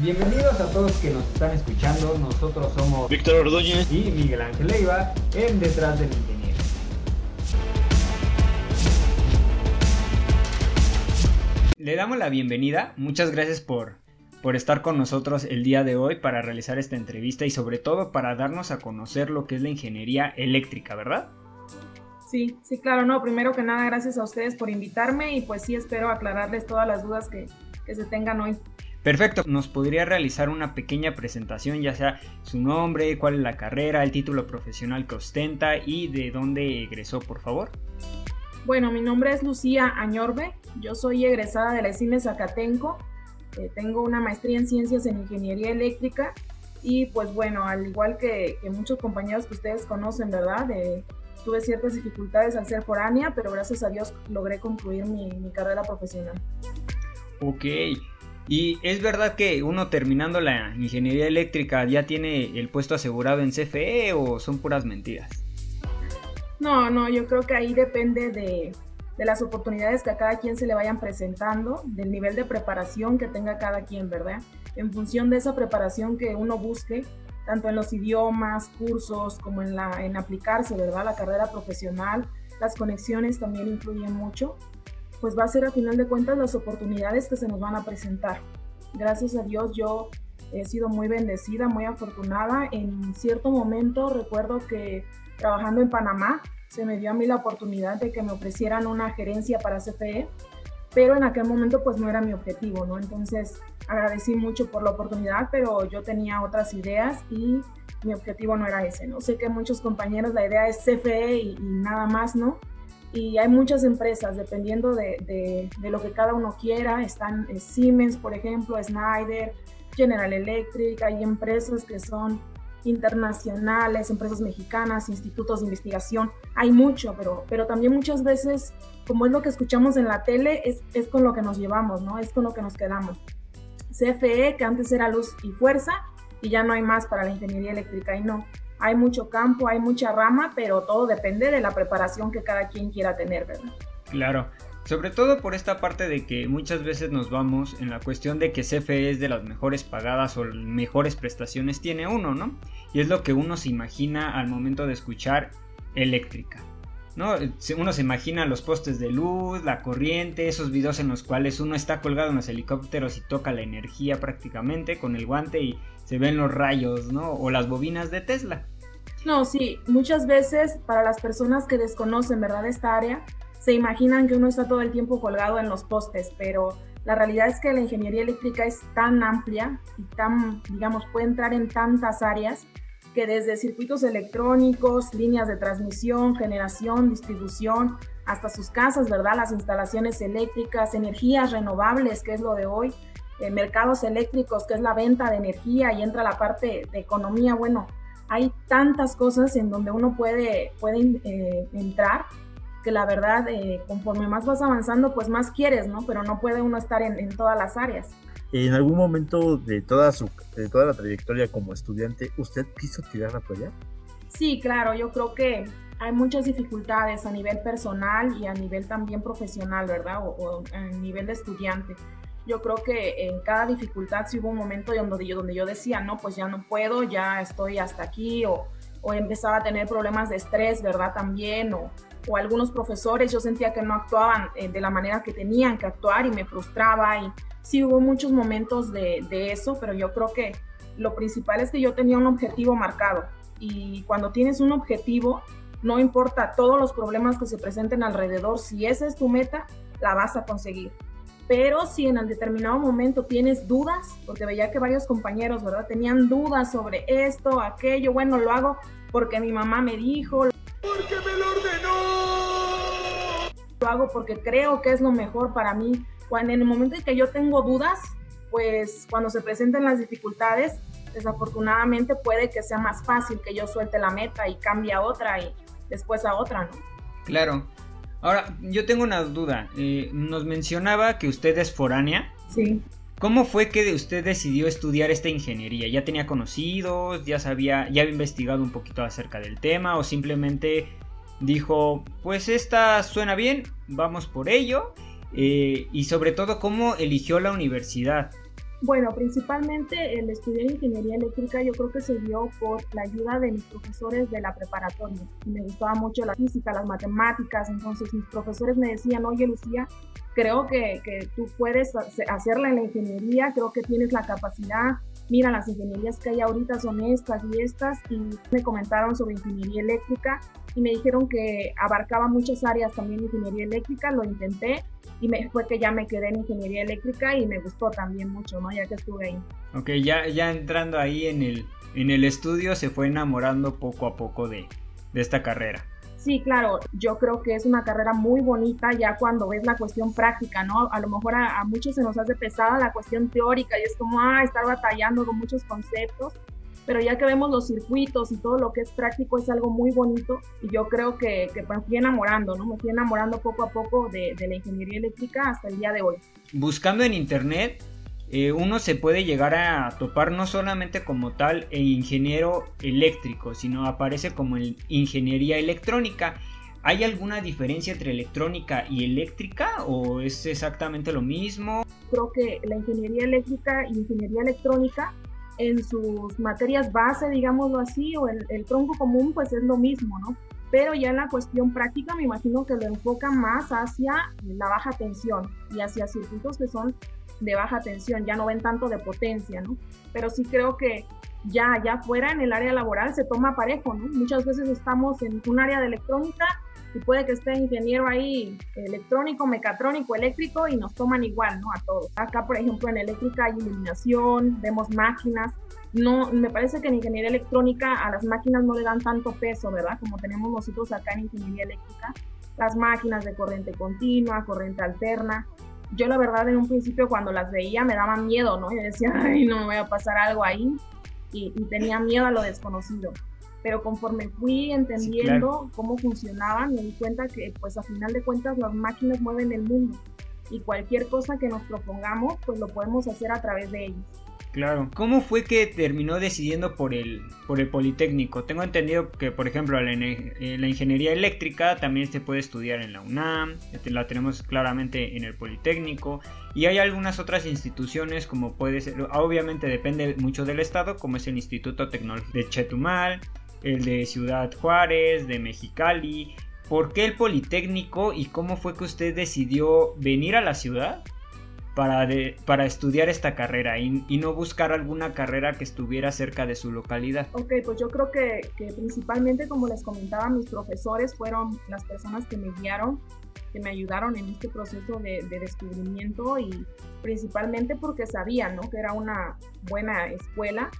Bienvenidos a todos que nos están escuchando. Nosotros somos Víctor Ordóñez y Miguel Ángel Leiva en Detrás del Ingeniero. Le damos la bienvenida. Muchas gracias por, por estar con nosotros el día de hoy para realizar esta entrevista y sobre todo para darnos a conocer lo que es la ingeniería eléctrica, ¿verdad? Sí, sí, claro, no, primero que nada, gracias a ustedes por invitarme y pues sí espero aclararles todas las dudas que, que se tengan hoy. Perfecto, nos podría realizar una pequeña presentación, ya sea su nombre, cuál es la carrera, el título profesional que ostenta y de dónde egresó, por favor. Bueno, mi nombre es Lucía Añorbe, yo soy egresada de la ESIME Zacatenco, eh, tengo una maestría en ciencias en ingeniería eléctrica y pues bueno, al igual que, muchos compañeros que ustedes conocen, ¿verdad? tuve ciertas dificultades al ser foránea, pero gracias a Dios logré concluir mi, mi carrera profesional. Ok, y es verdad que uno terminando la ingeniería eléctrica ya tiene el puesto asegurado en CFE o son puras mentiras. No, no, yo creo que ahí depende de, las oportunidades que a cada quien se le vayan presentando, del nivel de preparación que tenga cada quien, ¿verdad? En función de esa preparación que uno busque, tanto en los idiomas, cursos, como en, la, en aplicarse, ¿verdad? La carrera profesional, las conexiones también influyen mucho pues va a ser a final de cuentas las oportunidades que se nos van a presentar. Gracias a Dios yo he sido muy bendecida, muy afortunada. En cierto momento recuerdo que trabajando en Panamá se me dio a mí la oportunidad de que me ofrecieran una gerencia para CFE, pero en aquel momento pues no era mi objetivo, ¿no? Entonces agradecí mucho por la oportunidad, pero yo tenía otras ideas y mi objetivo no era ese, ¿no? Sé que muchos compañeros la idea es CFE y, y nada más, ¿no? Y hay muchas empresas dependiendo de, de, lo que cada uno quiera. Están eh, Siemens, por ejemplo, Schneider, General Electric, hay empresas que son internacionales, empresas mexicanas, institutos de investigación, hay mucho, pero, pero también muchas veces, como es lo que escuchamos en la tele, es, es con lo que nos llevamos, ¿no? Es con lo que nos quedamos. CFE, que antes era luz y fuerza, y ya no hay más para la ingeniería eléctrica, y no hay mucho campo, hay mucha rama, pero todo depende de la preparación que cada quien quiera tener, ¿verdad? Claro. Sobre todo por esta parte de que muchas veces nos vamos en la cuestión de que CFE es de las mejores pagadas o mejores prestaciones tiene uno, ¿no? Y es lo que uno se imagina al momento de escuchar eléctrica. ¿No? Uno se imagina los postes de luz, la corriente, esos videos en los cuales uno está colgado en los helicópteros y toca la energía prácticamente con el guante y se ven los rayos, ¿no? O las bobinas de Tesla. No, sí, muchas veces para las personas que desconocen, ¿verdad?, esta área, se imaginan que uno está todo el tiempo colgado en los postes, pero la realidad es que la ingeniería eléctrica es tan amplia y tan, digamos, puede entrar en tantas áreas que desde circuitos electrónicos, líneas de transmisión, generación, distribución, hasta sus casas, ¿verdad? Las instalaciones eléctricas, energías renovables, que es lo de hoy, eh, mercados eléctricos, que es la venta de energía y entra la parte de economía. Bueno, hay tantas cosas en donde uno puede, puede eh, entrar que la verdad, eh, conforme más vas avanzando, pues más quieres, ¿no? Pero no puede uno estar en, todas las áreas. En algún momento de toda, su, de toda la trayectoria como estudiante, ¿usted quiso tirar la toalla? Sí, claro, yo creo que hay muchas dificultades a nivel personal y a nivel también profesional, ¿verdad? O, o a nivel de estudiante yo creo que en cada dificultad sí hubo un momento donde yo, donde yo decía, no, pues ya no puedo, ya estoy hasta aquí, o, o empezaba a tener problemas de estrés, ¿verdad? También, o, o algunos profesores yo sentía que no actuaban eh, de la manera que tenían que actuar y me frustraba y sí hubo muchos momentos de, de, eso, pero yo creo que lo principal es que yo tenía un objetivo marcado y cuando tienes un objetivo, no importa todos los problemas que se presenten alrededor, si esa es tu meta, la vas a conseguir pero si en el determinado momento tienes dudas, porque veía que varios compañeros, ¿verdad? Tenían dudas sobre esto, aquello, bueno, lo hago porque mi mamá me dijo. Porque me lo ordenó. Lo hago porque creo que es lo mejor para mí. Cuando en el momento en que yo tengo dudas, pues cuando se presenten las dificultades, desafortunadamente puede que sea más fácil que yo suelte la meta y cambie a otra y después a otra, ¿no? Claro. Ahora, yo tengo una duda. Eh, nos mencionaba que usted es foránea. Sí. ¿Cómo fue que usted decidió estudiar esta ingeniería? ¿Ya tenía conocidos? ¿Ya sabía, ya había investigado un poquito acerca del tema? ¿O simplemente dijo, pues esta suena bien, vamos por ello? Eh, y sobre todo, ¿cómo eligió la universidad? Bueno, principalmente el estudiar ingeniería eléctrica yo creo que se dio por la ayuda de mis profesores de la preparatoria. Me gustaba mucho la física, las matemáticas, entonces mis profesores me decían, oye Lucía, creo que, que tú puedes hacerla en la ingeniería, creo que tienes la capacidad, mira, las ingenierías que hay ahorita son estas y estas, y me comentaron sobre ingeniería eléctrica y me dijeron que abarcaba muchas áreas también ingeniería eléctrica, lo intenté y me, fue que ya me quedé en ingeniería eléctrica y me gustó también mucho, ¿no? Ya que estuve ahí. Ok, ya, ya entrando ahí en el, en el estudio se fue enamorando poco a poco de, de esta carrera. Sí, claro, yo creo que es una carrera muy bonita ya cuando ves la cuestión práctica, ¿no? A lo mejor a, a, muchos se nos hace pesada la cuestión teórica y es como, ah, estar batallando con muchos conceptos, pero ya que vemos los circuitos y todo lo que es práctico es algo muy bonito y yo creo que, que me fui enamorando, ¿no? Me fui enamorando poco a poco de, de la ingeniería eléctrica hasta el día de hoy. Buscando en internet, eh, uno se puede llegar a topar no solamente como tal el ingeniero eléctrico, sino aparece como el ingeniería electrónica. ¿Hay alguna diferencia entre electrónica y eléctrica o es exactamente lo mismo? Creo que la ingeniería eléctrica y ingeniería electrónica en sus materias base, digámoslo así, o el, el tronco común, pues es lo mismo, ¿no? Pero ya en la cuestión práctica me imagino que lo enfoca más hacia la baja tensión y hacia circuitos que son de baja tensión, ya no ven tanto de potencia, ¿no? Pero sí creo que ya, ya fuera en el área laboral se toma parejo, ¿no? Muchas veces estamos en un área de electrónica y puede que esté ingeniero ahí electrónico, mecatrónico, eléctrico y nos toman igual, ¿no? A todos. Acá, por ejemplo, en eléctrica hay iluminación, vemos máquinas. No, me parece que en ingeniería electrónica a las máquinas no le dan tanto peso, ¿verdad? Como tenemos nosotros acá en ingeniería eléctrica. Las máquinas de corriente continua, corriente alterna yo la verdad en un principio cuando las veía me daba miedo, ¿no? Yo decía, ay, no me voy a pasar algo ahí y, tenía miedo a lo desconocido. Pero conforme fui entendiendo cómo funcionaban, me di cuenta que pues a final de cuentas las máquinas mueven el mundo y cualquier cosa que nos propongamos pues lo podemos hacer a través de ellos. Claro. ¿Cómo fue que terminó decidiendo por el, por el Politécnico? Tengo entendido que, por ejemplo, la, eh, la, ingeniería eléctrica también se puede estudiar en la UNAM, la tenemos claramente en el Politécnico, y hay algunas otras instituciones como puede ser, obviamente depende mucho del estado, como es el Instituto Tecnológico de Chetumal, el de Ciudad Juárez, de Mexicali. ¿Por qué el Politécnico y cómo fue que usted decidió venir a la ciudad? para, para estudiar esta carrera y, no buscar alguna carrera que estuviera cerca de su localidad? Ok, pues yo creo que, principalmente, como les comentaba, mis profesores fueron las personas que me guiaron, que me ayudaron en este proceso de, descubrimiento y principalmente porque sabían ¿no? que era una buena escuela.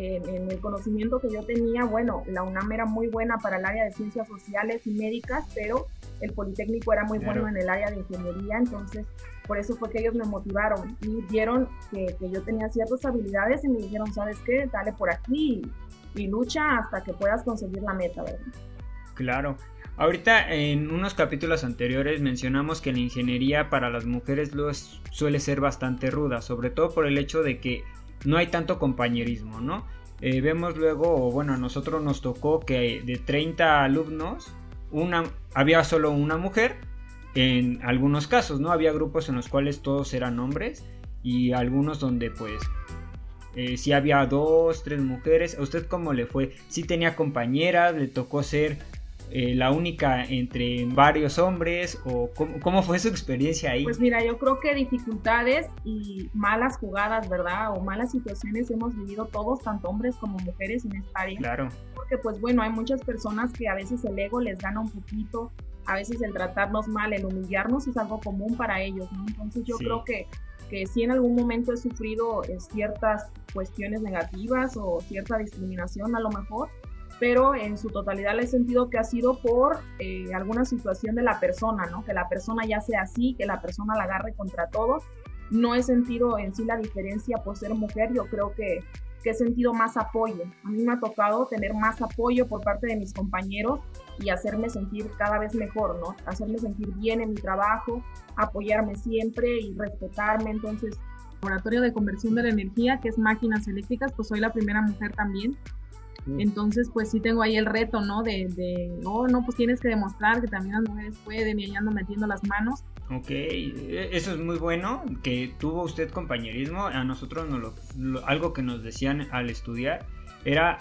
En, en, el conocimiento que yo tenía, bueno, la UNAM era muy buena para el área de ciencias sociales y médicas, pero el Politécnico era muy bueno en el área de ingeniería, entonces por eso fue que ellos me motivaron y vieron que, que yo tenía ciertas habilidades y me dijeron, ¿sabes qué? Dale por aquí y, lucha hasta que puedas conseguir la meta, ¿verdad? Claro. Ahorita en unos capítulos anteriores mencionamos que la ingeniería para las mujeres suele ser bastante ruda, sobre todo por el hecho de que no hay tanto compañerismo, ¿no? Eh, vemos luego, bueno, a nosotros nos tocó que de 30 alumnos, una, había solo una mujer en algunos casos, ¿no? Había grupos en los cuales todos eran hombres y algunos donde pues eh, si había dos, tres mujeres. ¿A usted cómo le fue? Si tenía compañeras, le tocó ser eh, la única entre varios hombres o cómo, fue su experiencia ahí? Pues mira, yo creo que dificultades y malas jugadas, ¿verdad? O malas situaciones hemos vivido todos, tanto hombres como mujeres en esta área. Claro. Porque pues bueno, hay muchas personas que a veces el ego les gana un poquito, a veces el tratarnos mal, el humillarnos es algo común para ellos, ¿no? Entonces yo creo que, que sí en algún momento he sufrido eh, ciertas cuestiones negativas o cierta discriminación a lo mejor, pero en su totalidad le he sentido que ha sido por eh, alguna situación de la persona, ¿no? Que la persona ya sea así, que la persona la agarre contra todos. No he sentido en sí la diferencia por ser mujer, yo creo que, que he sentido más apoyo. A mí me ha tocado tener más apoyo por parte de mis compañeros y hacerme sentir cada vez mejor, ¿no? Hacerme sentir bien en mi trabajo, apoyarme siempre y respetarme. Entonces, laboratorio de conversión de la energía, que es máquinas eléctricas, pues soy la primera mujer también Entonces, pues sí tengo ahí el reto, ¿no? De, de, oh, no, pues tienes que demostrar que también las mujeres pueden y ando metiendo las manos. Ok, e, eso es muy bueno, que tuvo usted compañerismo. A nosotros algo que nos decían al estudiar era,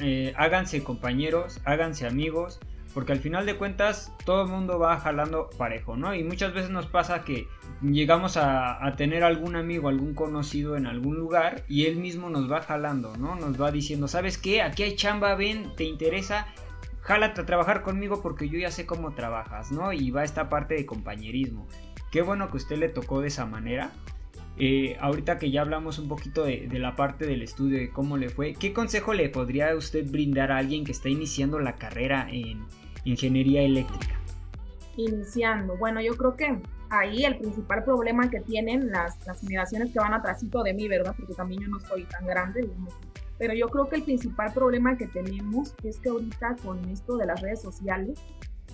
eh, háganse compañeros, háganse amigos, porque al final de cuentas todo el mundo va jalando parejo, ¿no? Y muchas veces nos pasa que llegamos a, tener algún amigo, algún conocido en algún lugar y él mismo nos va jalando, ¿no? Nos va diciendo, ¿sabes qué? Aquí hay chamba, ven, te interesa, jálate a trabajar conmigo porque yo ya sé cómo trabajas, ¿no? Y va esta parte de compañerismo. Qué bueno que a usted le tocó de esa manera. Eh, ahorita que ya hablamos un poquito de, la parte del estudio, de cómo le fue, ¿qué consejo le podría usted brindar a alguien que está iniciando la carrera en ingeniería eléctrica? Iniciando, bueno, yo creo que ahí el principal problema que tienen las, las generaciones que van atrásito de mí, ¿verdad? Porque también yo no soy tan grande, Pero yo creo que el principal problema que tenemos es que ahorita con esto de las redes sociales,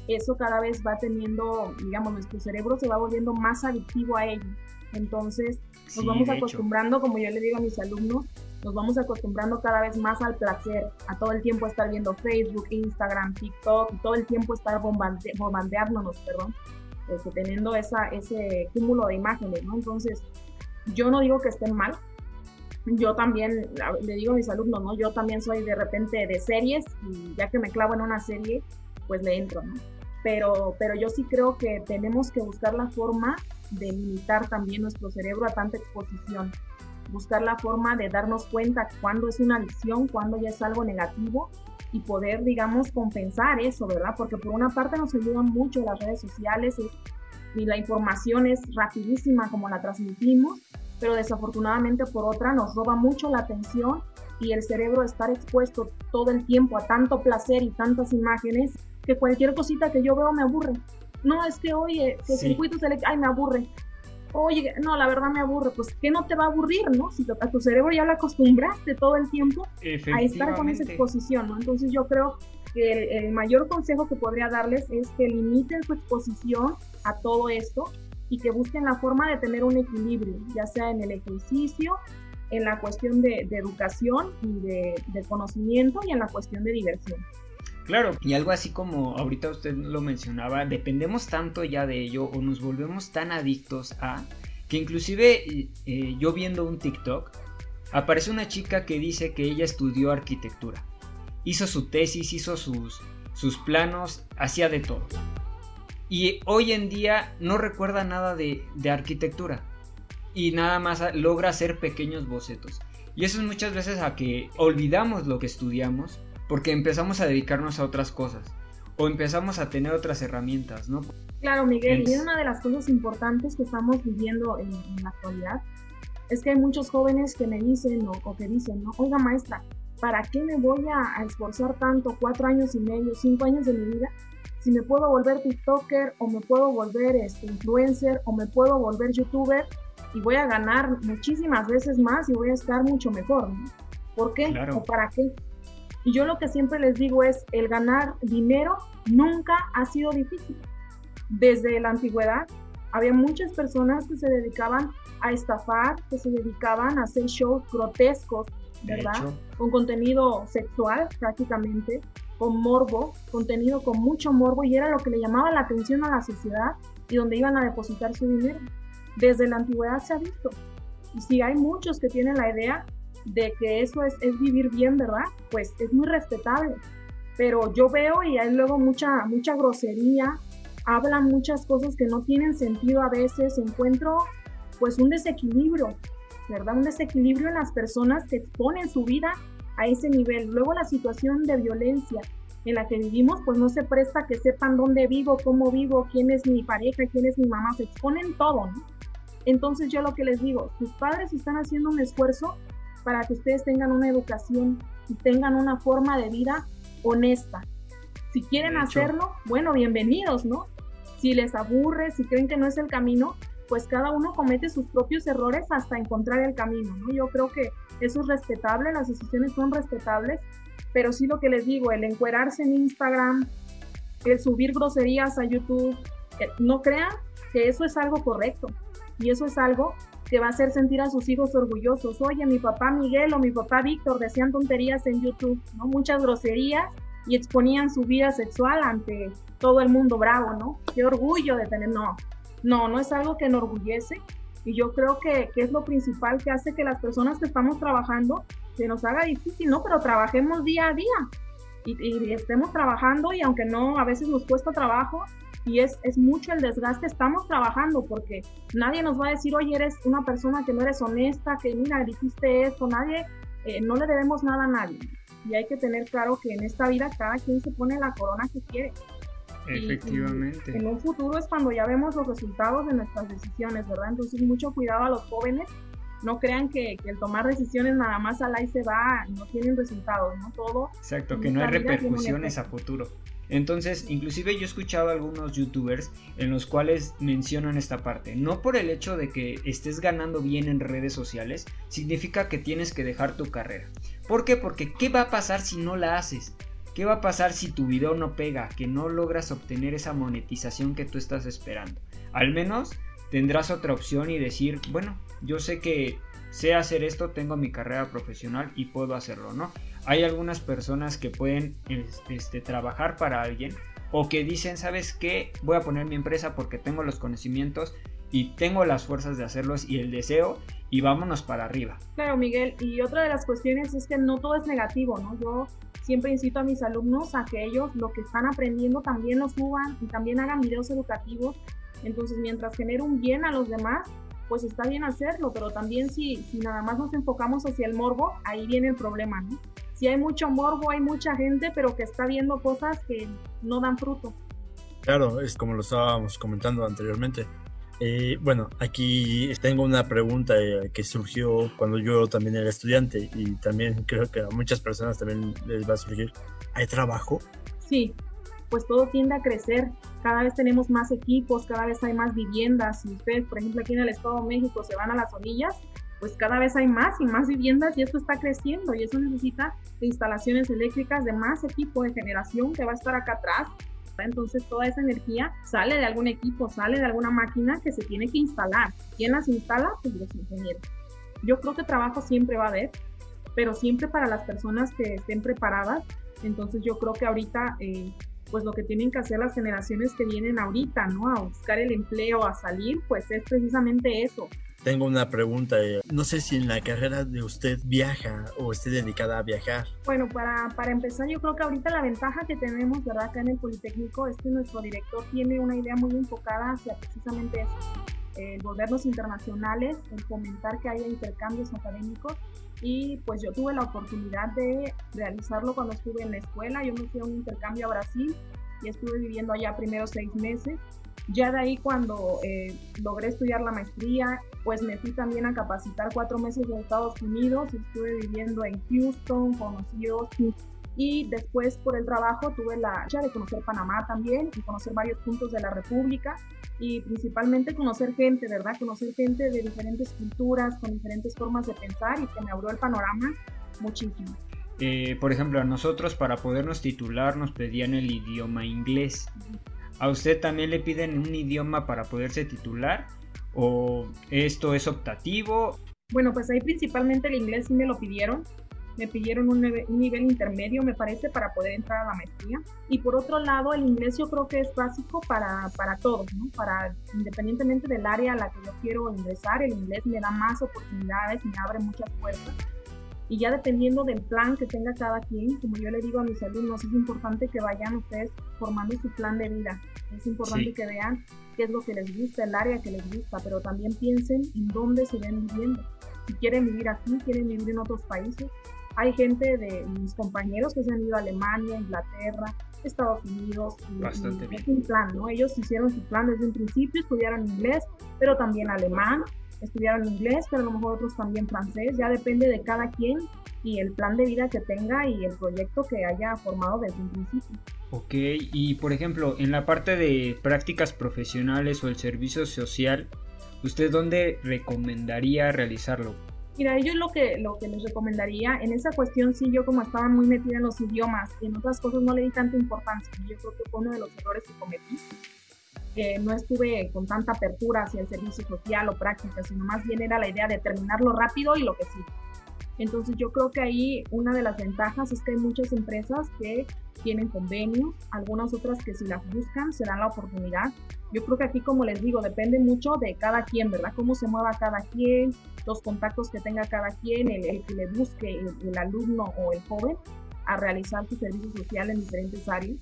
eso cada vez va teniendo, digamos, nuestro cerebro se va volviendo más adictivo a ello. Entonces, nos vamos acostumbrando, como yo le digo a mis alumnos, nos vamos acostumbrando cada vez más al placer, a todo el tiempo estar viendo Facebook, Instagram, TikTok, y todo el tiempo estar bombande bombardeándonos, perdón, este, teniendo esa, ese cúmulo de imágenes, ¿no? Entonces, yo no digo que estén mal, yo también, le digo a mis alumnos, ¿no? Yo también soy de repente de series y ya que me clavo en una serie, pues le entro, ¿no? Pero, pero yo sí creo que tenemos que buscar la forma de limitar también nuestro cerebro a tanta exposición, buscar la forma de darnos cuenta cuándo es una adicción, cuándo ya es algo negativo y poder, digamos, compensar eso, ¿verdad? Porque por una parte nos ayudan mucho las redes sociales y la información es rapidísima como la transmitimos, pero desafortunadamente por otra nos roba mucho la atención y el cerebro estar expuesto todo el tiempo a tanto placer y tantas imágenes que cualquier cosita que yo veo me aburre. No, es que, oye, que sí. circuitos eléctricos, ay, me aburre oye, no, la verdad me aburre, pues ¿qué no te va a aburrir, no? Si a tu cerebro ya lo acostumbraste todo el tiempo a estar con esa exposición, ¿no? Entonces yo creo que el, mayor consejo que podría darles es que limiten su exposición a todo esto y que busquen la forma de tener un equilibrio, ya sea en el ejercicio, en la cuestión de, educación y de, de conocimiento y en la cuestión de diversión. Claro, y algo así como ahorita usted lo mencionaba, dependemos tanto ya de ello o nos volvemos tan adictos a que inclusive eh, yo viendo un TikTok aparece una chica que dice que ella estudió arquitectura, hizo su tesis, hizo sus, sus planos, hacía de todo. Y hoy en día no recuerda nada de, de arquitectura y nada más logra hacer pequeños bocetos. Y eso es muchas veces a que olvidamos lo que estudiamos porque empezamos a dedicarnos a otras cosas o empezamos a tener otras herramientas, ¿no? Claro, Miguel, y una de las cosas importantes que estamos viviendo en, la actualidad es que hay muchos jóvenes que me dicen o, que dicen, ¿no? Oiga, maestra, ¿para qué me voy a, esforzar tanto, cuatro años y medio, cinco años de mi vida, si me puedo volver TikToker o me puedo volver este, influencer o me puedo volver YouTuber y voy a ganar muchísimas veces más y voy a estar mucho mejor, ¿no? ¿Por qué? ¿O para qué? Y yo lo que siempre les digo es, el ganar dinero nunca ha sido difícil. Desde la antigüedad había muchas personas que se dedicaban a estafar, que se dedicaban a hacer shows grotescos, ¿verdad? Con contenido sexual prácticamente, con morbo, contenido con mucho morbo y era lo que le llamaba la atención a la sociedad y donde iban a depositar su dinero. Desde la antigüedad se ha visto. Y si hay muchos que tienen la idea de que eso es, es vivir bien, ¿verdad? Pues es muy respetable. Pero yo veo y hay luego mucha, mucha grosería, hablan muchas cosas que no tienen sentido a veces, encuentro pues un desequilibrio, ¿verdad? Un desequilibrio en las personas que exponen su vida a ese nivel. Luego la situación de violencia en la que vivimos, pues no se presta que sepan dónde vivo, cómo vivo, quién es mi pareja, quién es mi mamá, se exponen todo. Entonces yo lo que les digo, sus padres están haciendo un esfuerzo para que ustedes tengan una educación y tengan una forma de vida honesta. Si quieren hacerlo, bueno, bienvenidos, ¿no? Si les aburre, si creen que no es el camino, pues cada uno comete sus propios errores hasta encontrar el camino, ¿no? Yo creo que eso es respetable, las decisiones son respetables, pero sí lo que les digo, el encuerarse en Instagram, el subir groserías a YouTube, no crean que eso es algo correcto y eso es algo que va a hacer sentir a sus hijos orgullosos. Oye, mi papá Miguel o mi papá Víctor decían tonterías en YouTube, ¿no? Muchas groserías y exponían su vida sexual ante todo el mundo bravo, ¿no? Qué orgullo de tener, no, no, no es algo que enorgullece y yo creo que, que es lo principal que hace que las personas que estamos trabajando se nos haga difícil, ¿no? Pero trabajemos día a día y, y estemos trabajando y aunque no, a veces nos cuesta trabajo, y es, es mucho el desgaste, estamos trabajando porque nadie nos va a decir, oye, eres una persona que no eres honesta, que mira, dijiste esto, nadie, eh, no le debemos nada a nadie. Y hay que tener claro que en esta vida cada quien se pone la corona que quiere. Efectivamente. en un futuro es cuando ya vemos los resultados de nuestras decisiones, ¿verdad? Entonces, mucho cuidado a los jóvenes. No crean que, que el tomar decisiones nada más al aire se va, no tienen resultados, ¿no? Todo. Exacto, que no hay repercusiones a futuro. Entonces, inclusive yo he escuchado a algunos youtubers en los cuales mencionan esta parte. No por el hecho de que estés ganando bien en redes sociales, significa que tienes que dejar tu carrera. ¿Por qué? Porque ¿qué va a pasar si no la haces? ¿Qué va a pasar si tu video no pega? Que no logras obtener esa monetización que tú estás esperando. Al menos tendrás otra opción y decir, bueno, yo sé que sé hacer esto, tengo mi carrera profesional y puedo hacerlo, ¿no? Hay algunas personas que pueden este, trabajar para alguien o que dicen, ¿sabes qué? Voy a poner mi empresa porque tengo los conocimientos y tengo las fuerzas de hacerlos y el deseo y vámonos para arriba. Claro, Miguel, y otra de las cuestiones es que no todo es negativo, ¿no? Yo siempre incito a mis alumnos a que ellos lo que están aprendiendo también lo suban y también hagan videos educativos. Entonces, mientras genere un bien a los demás, pues está bien hacerlo, pero también si, si nada más nos enfocamos hacia el morbo, ahí viene el problema, ¿no? Si hay mucho morbo, hay mucha gente, pero que está viendo cosas que no dan fruto. Claro, es como lo estábamos comentando anteriormente. Eh, bueno, aquí tengo una pregunta eh, que surgió cuando yo también era estudiante y también creo que a muchas personas también les va a surgir. ¿Hay trabajo? Sí, pues todo tiende a crecer. Cada vez tenemos más equipos, cada vez hay más viviendas. Si ustedes, por ejemplo, aquí en el Estado de México se van a las orillas, pues cada vez hay más y más viviendas y esto está creciendo y eso necesita instalaciones eléctricas de más equipo de generación que va a estar acá atrás. Entonces toda esa energía sale de algún equipo, sale de alguna máquina que se tiene que instalar. ¿Quién las instala? Pues los ingenieros. Yo creo que trabajo siempre va a haber, pero siempre para las personas que estén preparadas. Entonces yo creo que ahorita eh, pues lo que tienen que hacer las generaciones que vienen ahorita, ¿no? A buscar el empleo, a salir, pues es precisamente eso. Tengo una pregunta. Eh, no sé si en la carrera de usted viaja o esté dedicada a viajar. Bueno, para, para empezar, yo creo que ahorita la ventaja que tenemos, ¿verdad? Acá en el Politécnico es que nuestro director tiene una idea muy enfocada hacia precisamente eso. El volvernos internacionales, el fomentar que haya intercambios académicos y pues yo tuve la oportunidad de realizarlo cuando estuve en la escuela. Yo me fui a un intercambio a Brasil y estuve viviendo allá primero seis meses. Ya de ahí cuando eh, logré estudiar la maestría, pues me fui también a capacitar cuatro meses en Estados Unidos. Estuve viviendo en Houston, conocí Austin y después por el trabajo tuve la dicha de conocer Panamá también y conocer varios puntos de la República y principalmente conocer gente, ¿verdad? Conocer gente de diferentes culturas, con diferentes formas de pensar y que me abrió el panorama muchísimo. Eh, por ejemplo, a nosotros para podernos titular nos pedían el idioma inglés. ¿A usted también le piden un idioma para poderse titular? ¿O esto es optativo? Bueno, pues ahí principalmente el inglés sí me lo pidieron me pidieron un, nivel intermedio, me parece, para poder entrar a la maestría. Y por otro lado, el inglés yo creo que es básico para, para todos, ¿no? Para, independientemente del área a la que yo quiero ingresar, el inglés me da más oportunidades, me abre muchas puertas. Y ya dependiendo del plan que tenga cada quien, como yo le digo a mis alumnos, es importante que vayan ustedes formando su plan de vida. Es importante que vean qué es lo que les gusta, el área que les gusta, pero también piensen en dónde se ven viviendo. Si quieren vivir aquí, quieren vivir en otros países, hay gente de mis compañeros que se han ido a Alemania, Inglaterra, Estados Unidos. Y, Bastante bien. Es un plan, ¿no? Ellos hicieron su plan desde un principio, estudiaron inglés, pero también alemán, estudiaron inglés, pero a lo mejor otros también francés. Ya depende de cada quien y el plan de vida que tenga y el proyecto que haya formado desde un principio. Ok, y por ejemplo, en la parte de prácticas profesionales o el servicio social, ¿usted dónde recomendaría realizarlo? Mira, yo lo que, lo que les recomendaría, en esa cuestión sí, yo como estaba muy metida en los idiomas y en otras cosas no le di tanta importancia, yo creo que fue uno de los errores que cometí. no estuve con tanta apertura hacia el servicio social o práctica, sino más bien era la idea de terminarlo rápido y lo que sí. Entonces yo creo que ahí una de las ventajas es que hay muchas empresas que tienen convenios, algunas otras que si las buscan se dan la oportunidad. Yo creo que aquí, como les digo, depende mucho de cada quien, ¿verdad? Cómo se mueva cada quien, los contactos que tenga cada quien, el, que le busque el, el, alumno o el joven a realizar su servicio social en diferentes áreas.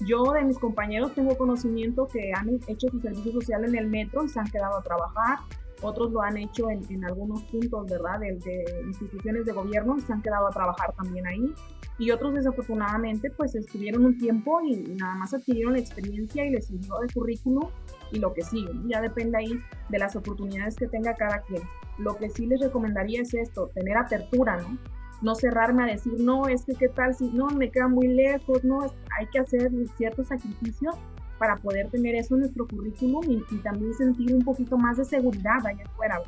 Yo de mis compañeros tengo conocimiento que han hecho su servicio social en el metro y se han quedado a trabajar otros lo han hecho en, algunos puntos, ¿verdad?, de, instituciones de gobierno se han quedado a trabajar también ahí. Y otros desafortunadamente pues estuvieron un tiempo y, nada más adquirieron la experiencia y les sirvió de currículum y lo que sigue. Ya depende ahí de las oportunidades que tenga cada quien. Lo que sí les recomendaría es esto, tener apertura, ¿no? No cerrarme a decir, no, es que qué tal si no, me queda muy lejos, no, hay que hacer ciertos sacrificios para poder tener eso en nuestro currículum y, también sentir un poquito más de seguridad allá afuera.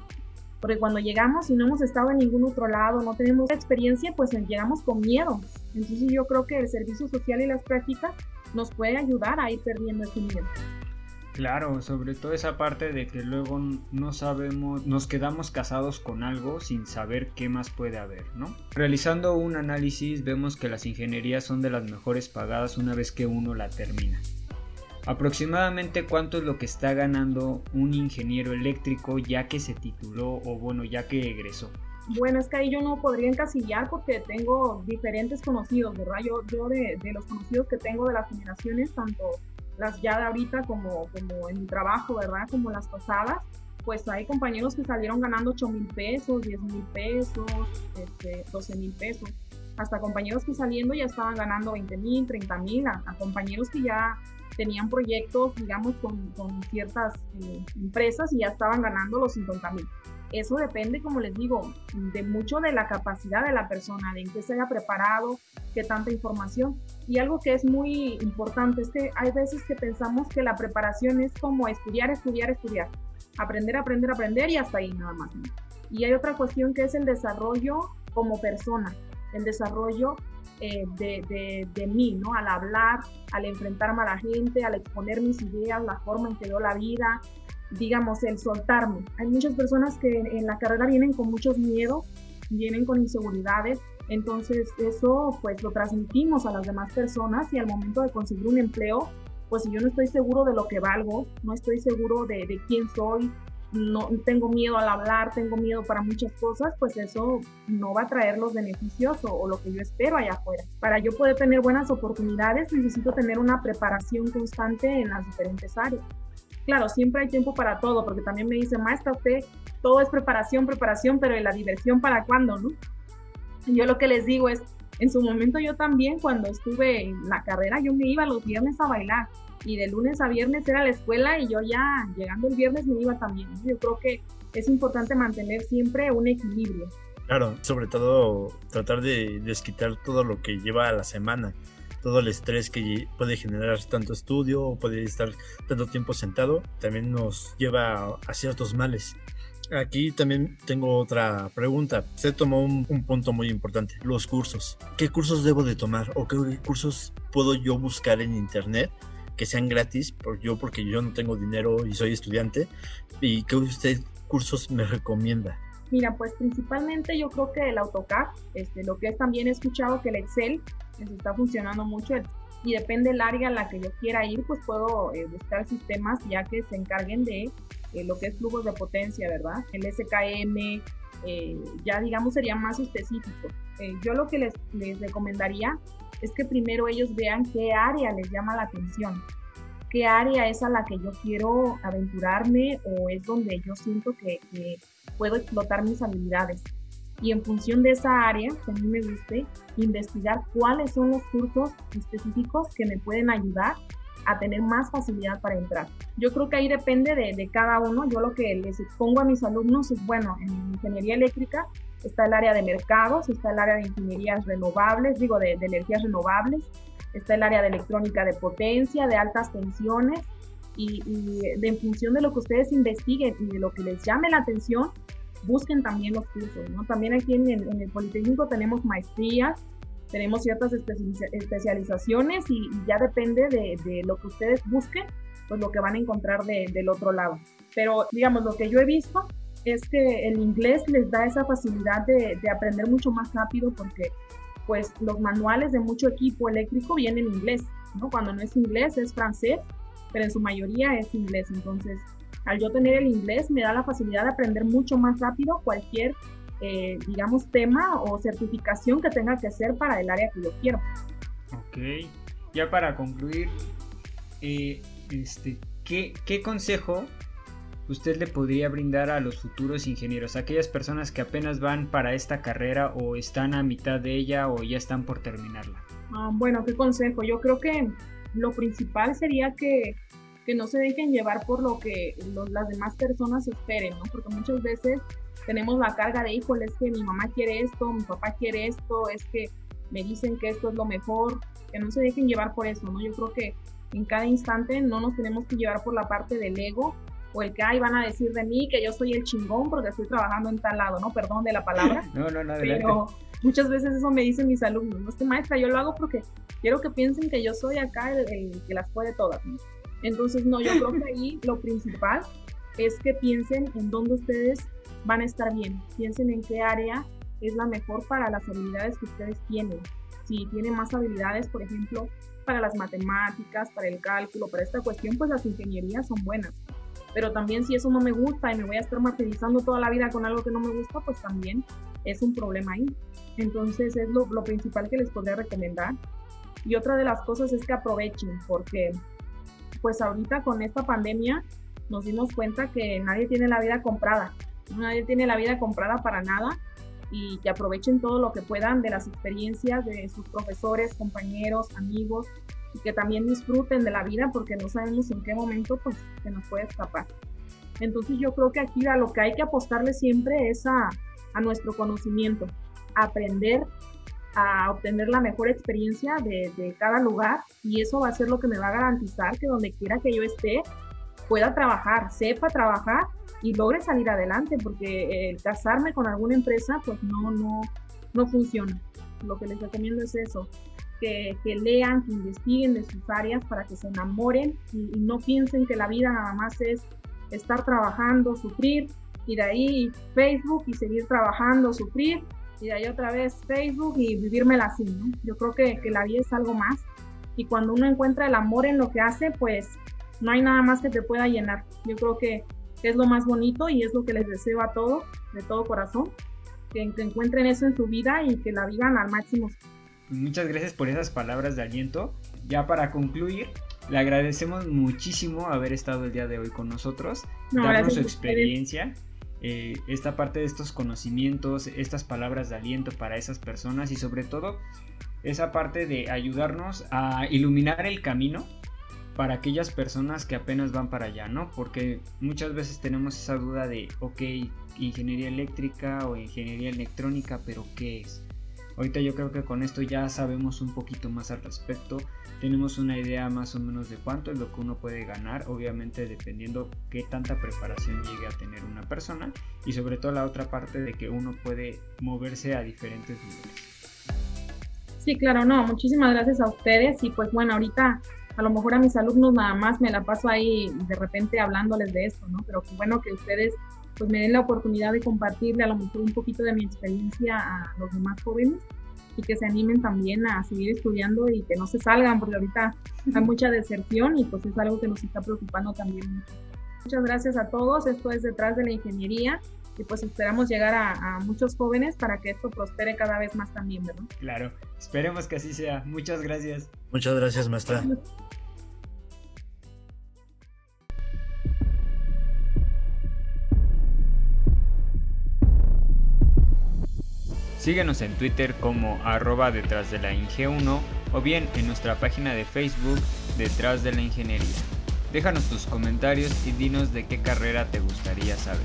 Porque cuando llegamos y no hemos estado en ningún otro lado, no tenemos experiencia, pues llegamos con miedo. Entonces yo creo que el servicio social y las prácticas nos puede ayudar a ir perdiendo ese miedo. Claro, sobre todo esa parte de que luego no sabemos, nos quedamos casados con algo sin saber qué más puede haber, ¿no? Realizando un análisis vemos que las ingenierías son de las mejores pagadas una vez que uno la termina. Aproximadamente cuánto es lo que está ganando un ingeniero eléctrico ya que se tituló o bueno, ya que egresó. Bueno, es que ahí yo no podría encasillar porque tengo diferentes conocidos, ¿verdad? Yo, yo de, los conocidos que tengo de las generaciones, tanto las ya de ahorita como, como en mi trabajo, ¿verdad? Como las pasadas, pues hay compañeros que salieron ganando 8 mil pesos, 10 mil pesos, este, 12 mil pesos. Hasta compañeros que saliendo ya estaban ganando 20 mil, 30 mil, a compañeros que ya tenían proyectos, digamos, con, con ciertas eh, empresas y ya estaban ganando los 50 mil. Eso depende, como les digo, de mucho de la capacidad de la persona, de en qué se haya preparado, qué tanta información. Y algo que es muy importante es que hay veces que pensamos que la preparación es como estudiar, estudiar, estudiar, aprender, aprender, aprender y hasta ahí nada más. Y hay otra cuestión que es el desarrollo como persona, el desarrollo eh, de, de, mí, ¿no? Al hablar, al enfrentarme a la gente, al exponer mis ideas, la forma en que veo la vida, digamos, el soltarme. Hay muchas personas que en la carrera vienen con muchos miedos, vienen con inseguridades, entonces eso pues lo transmitimos a las demás personas y al momento de conseguir un empleo, pues si yo no estoy seguro de lo que valgo, no estoy seguro de, de quién soy, no tengo miedo al hablar, tengo miedo para muchas cosas, pues eso no va a traer los beneficios o, lo que yo espero allá afuera. Para yo poder tener buenas oportunidades necesito tener una preparación constante en las diferentes áreas. Claro, siempre hay tiempo para todo, porque también me dice, maestra, usted todo es preparación, preparación, pero ¿y la diversión para cuándo, no? yo lo que les digo es, en su momento yo también, cuando estuve en la carrera, yo me iba los viernes a bailar y de lunes a viernes era la escuela y yo ya llegando el viernes me iba también. Yo creo que es importante mantener siempre un equilibrio. Claro, sobre todo tratar de desquitar todo lo que lleva a la semana, todo el estrés que puede generar tanto estudio o puede estar tanto tiempo sentado, también nos lleva a ciertos males. Aquí también tengo otra pregunta. Se tomó un, un, punto muy importante, los cursos. ¿Qué cursos debo de tomar o qué cursos puedo yo buscar en internet que sean gratis, por yo porque yo no tengo dinero y soy estudiante, y qué usted cursos me recomienda. Mira, pues principalmente yo creo que el AutoCAD, este, lo que es también he escuchado que el Excel les está funcionando mucho y depende del área a la que yo quiera ir, pues puedo eh, buscar sistemas ya que se encarguen de eh, lo que es flujos de potencia, ¿verdad? El SKM, eh, ya digamos sería más específico. yo lo que les, les recomendaría es que primero ellos vean qué área les llama la atención, qué área es a la que yo quiero aventurarme o es donde yo siento que, puedo explotar mis habilidades. Y en función de esa área, que a mí me guste, investigar cuáles son los cursos específicos que me pueden ayudar a tener más facilidad para entrar. Yo creo que ahí depende de, de, cada uno. Yo lo que les expongo a mis alumnos es, bueno, en ingeniería eléctrica está el área de mercados, está el área de ingenierías renovables, digo, de, energías renovables, está el área de electrónica de potencia, de altas tensiones, y, de, en función de lo que ustedes investiguen y de lo que les llame la atención, busquen también los cursos, ¿no? También aquí en el, Politécnico tenemos maestrías, tenemos ciertas especializaciones y, ya depende de, de, lo que ustedes busquen, pues lo que van a encontrar del otro lado. Pero digamos, lo que yo he visto es que el inglés les da esa facilidad de, de aprender mucho más rápido porque pues los manuales de mucho equipo eléctrico vienen en inglés, ¿no? Cuando no es inglés es francés, pero en su mayoría es inglés. Entonces, al yo tener el inglés me da la facilidad de aprender mucho más rápido cualquier, eh, digamos, tema o certificación que tenga que hacer para el área que yo quiero. Ok, ya para concluir, eh, este, ¿qué, ¿qué consejo usted le podría brindar a los futuros ingenieros, aquellas personas que apenas van para esta carrera o están a mitad de ella o ya están por terminarla? Ah, bueno, ¿qué consejo? Yo creo que lo principal sería que, que no se dejen llevar por lo que las demás personas esperen, ¿no? Porque muchas veces tenemos la carga de, híjole, es que mi mamá quiere esto, mi papá quiere esto, es que me dicen que esto es lo mejor, que no se dejen llevar por eso, ¿no? Yo creo que en cada instante no nos tenemos que llevar por la parte del ego, o el que, ay, van a decir de mí que yo soy el chingón porque estoy trabajando en tal lado, ¿no? Perdón de la palabra. no, no, no, adelante. Pero muchas veces eso me dicen mis alumnos, no es que maestra, yo lo hago porque quiero que piensen que yo soy acá el, que las puede todas. Entonces, no, yo creo que ahí lo principal es que piensen en dónde ustedes van a estar bien, piensen en qué área es la mejor para las habilidades que ustedes tienen. Si tienen más habilidades, por ejemplo, para las matemáticas, para el cálculo, para esta cuestión, pues las ingenierías son buenas pero también si eso no me gusta y me voy a estar martirizando toda la vida con algo que no me gusta, pues también es un problema ahí. Entonces es lo, lo principal que les podría recomendar. Y otra de las cosas es que aprovechen, porque pues ahorita con esta pandemia nos dimos cuenta que nadie tiene la vida comprada, nadie tiene la vida comprada para nada y que aprovechen todo lo que puedan de las experiencias de sus profesores, compañeros, amigos, y que también disfruten de la vida porque no sabemos en qué momento pues se nos puede escapar. Entonces yo creo que aquí a lo que hay que apostarle siempre es a, a nuestro conocimiento, aprender a obtener la mejor experiencia de, de, cada lugar y eso va a ser lo que me va a garantizar que donde quiera que yo esté pueda trabajar, sepa trabajar y logre salir adelante porque el casarme con alguna empresa pues no, no, no funciona. Lo que les recomiendo es eso, que, lean, que investiguen de sus áreas para que se enamoren y, no piensen que la vida nada más es estar trabajando, sufrir y de ahí Facebook y seguir trabajando, sufrir y de ahí otra vez Facebook y vivírmela así, ¿no? Yo creo que, que la vida es algo más y cuando uno encuentra el amor en lo que hace, pues no hay nada más que te pueda llenar. Yo creo que, es lo más bonito y es lo que les deseo a todos, de todo corazón, que, que encuentren eso en su vida y que la vivan al máximo. Muchas gracias por esas palabras de aliento. Ya para concluir, le agradecemos muchísimo haber estado el día de hoy con nosotros, darnos su experiencia, eh, esta parte de estos conocimientos, estas palabras de aliento para esas personas y sobre todo esa parte de ayudarnos a iluminar el camino para aquellas personas que apenas van para allá, ¿no? Porque muchas veces tenemos esa duda de, ok, ingeniería eléctrica o ingeniería electrónica, pero ¿qué es? Ahorita yo creo que con esto ya sabemos un poquito más al respecto, tenemos una idea más o menos de cuánto es lo que uno puede ganar, obviamente dependiendo qué tanta preparación llegue a tener una persona y sobre todo la otra parte de que uno puede moverse a diferentes niveles. Sí, claro, no, muchísimas gracias a ustedes y pues bueno, ahorita a lo mejor a mis alumnos nada más me la paso ahí de repente hablándoles de esto, ¿no? Pero qué bueno que ustedes pues me den la oportunidad de compartirle a lo mejor un poquito de mi experiencia a los demás jóvenes y que se animen también a seguir estudiando y que no se salgan, porque ahorita hay mucha deserción y pues es algo que nos está preocupando también Muchas gracias a todos, esto es Detrás de la Ingeniería y pues esperamos llegar a, a, muchos jóvenes para que esto prospere cada vez más también, ¿verdad? Claro, esperemos que así sea. Muchas gracias. Muchas gracias, maestra. Síguenos en Twitter como arroba detrás de la Inge 1 o bien en nuestra página de Facebook Detrás de la Ingeniería. Déjanos tus comentarios y dinos de qué carrera te gustaría saber.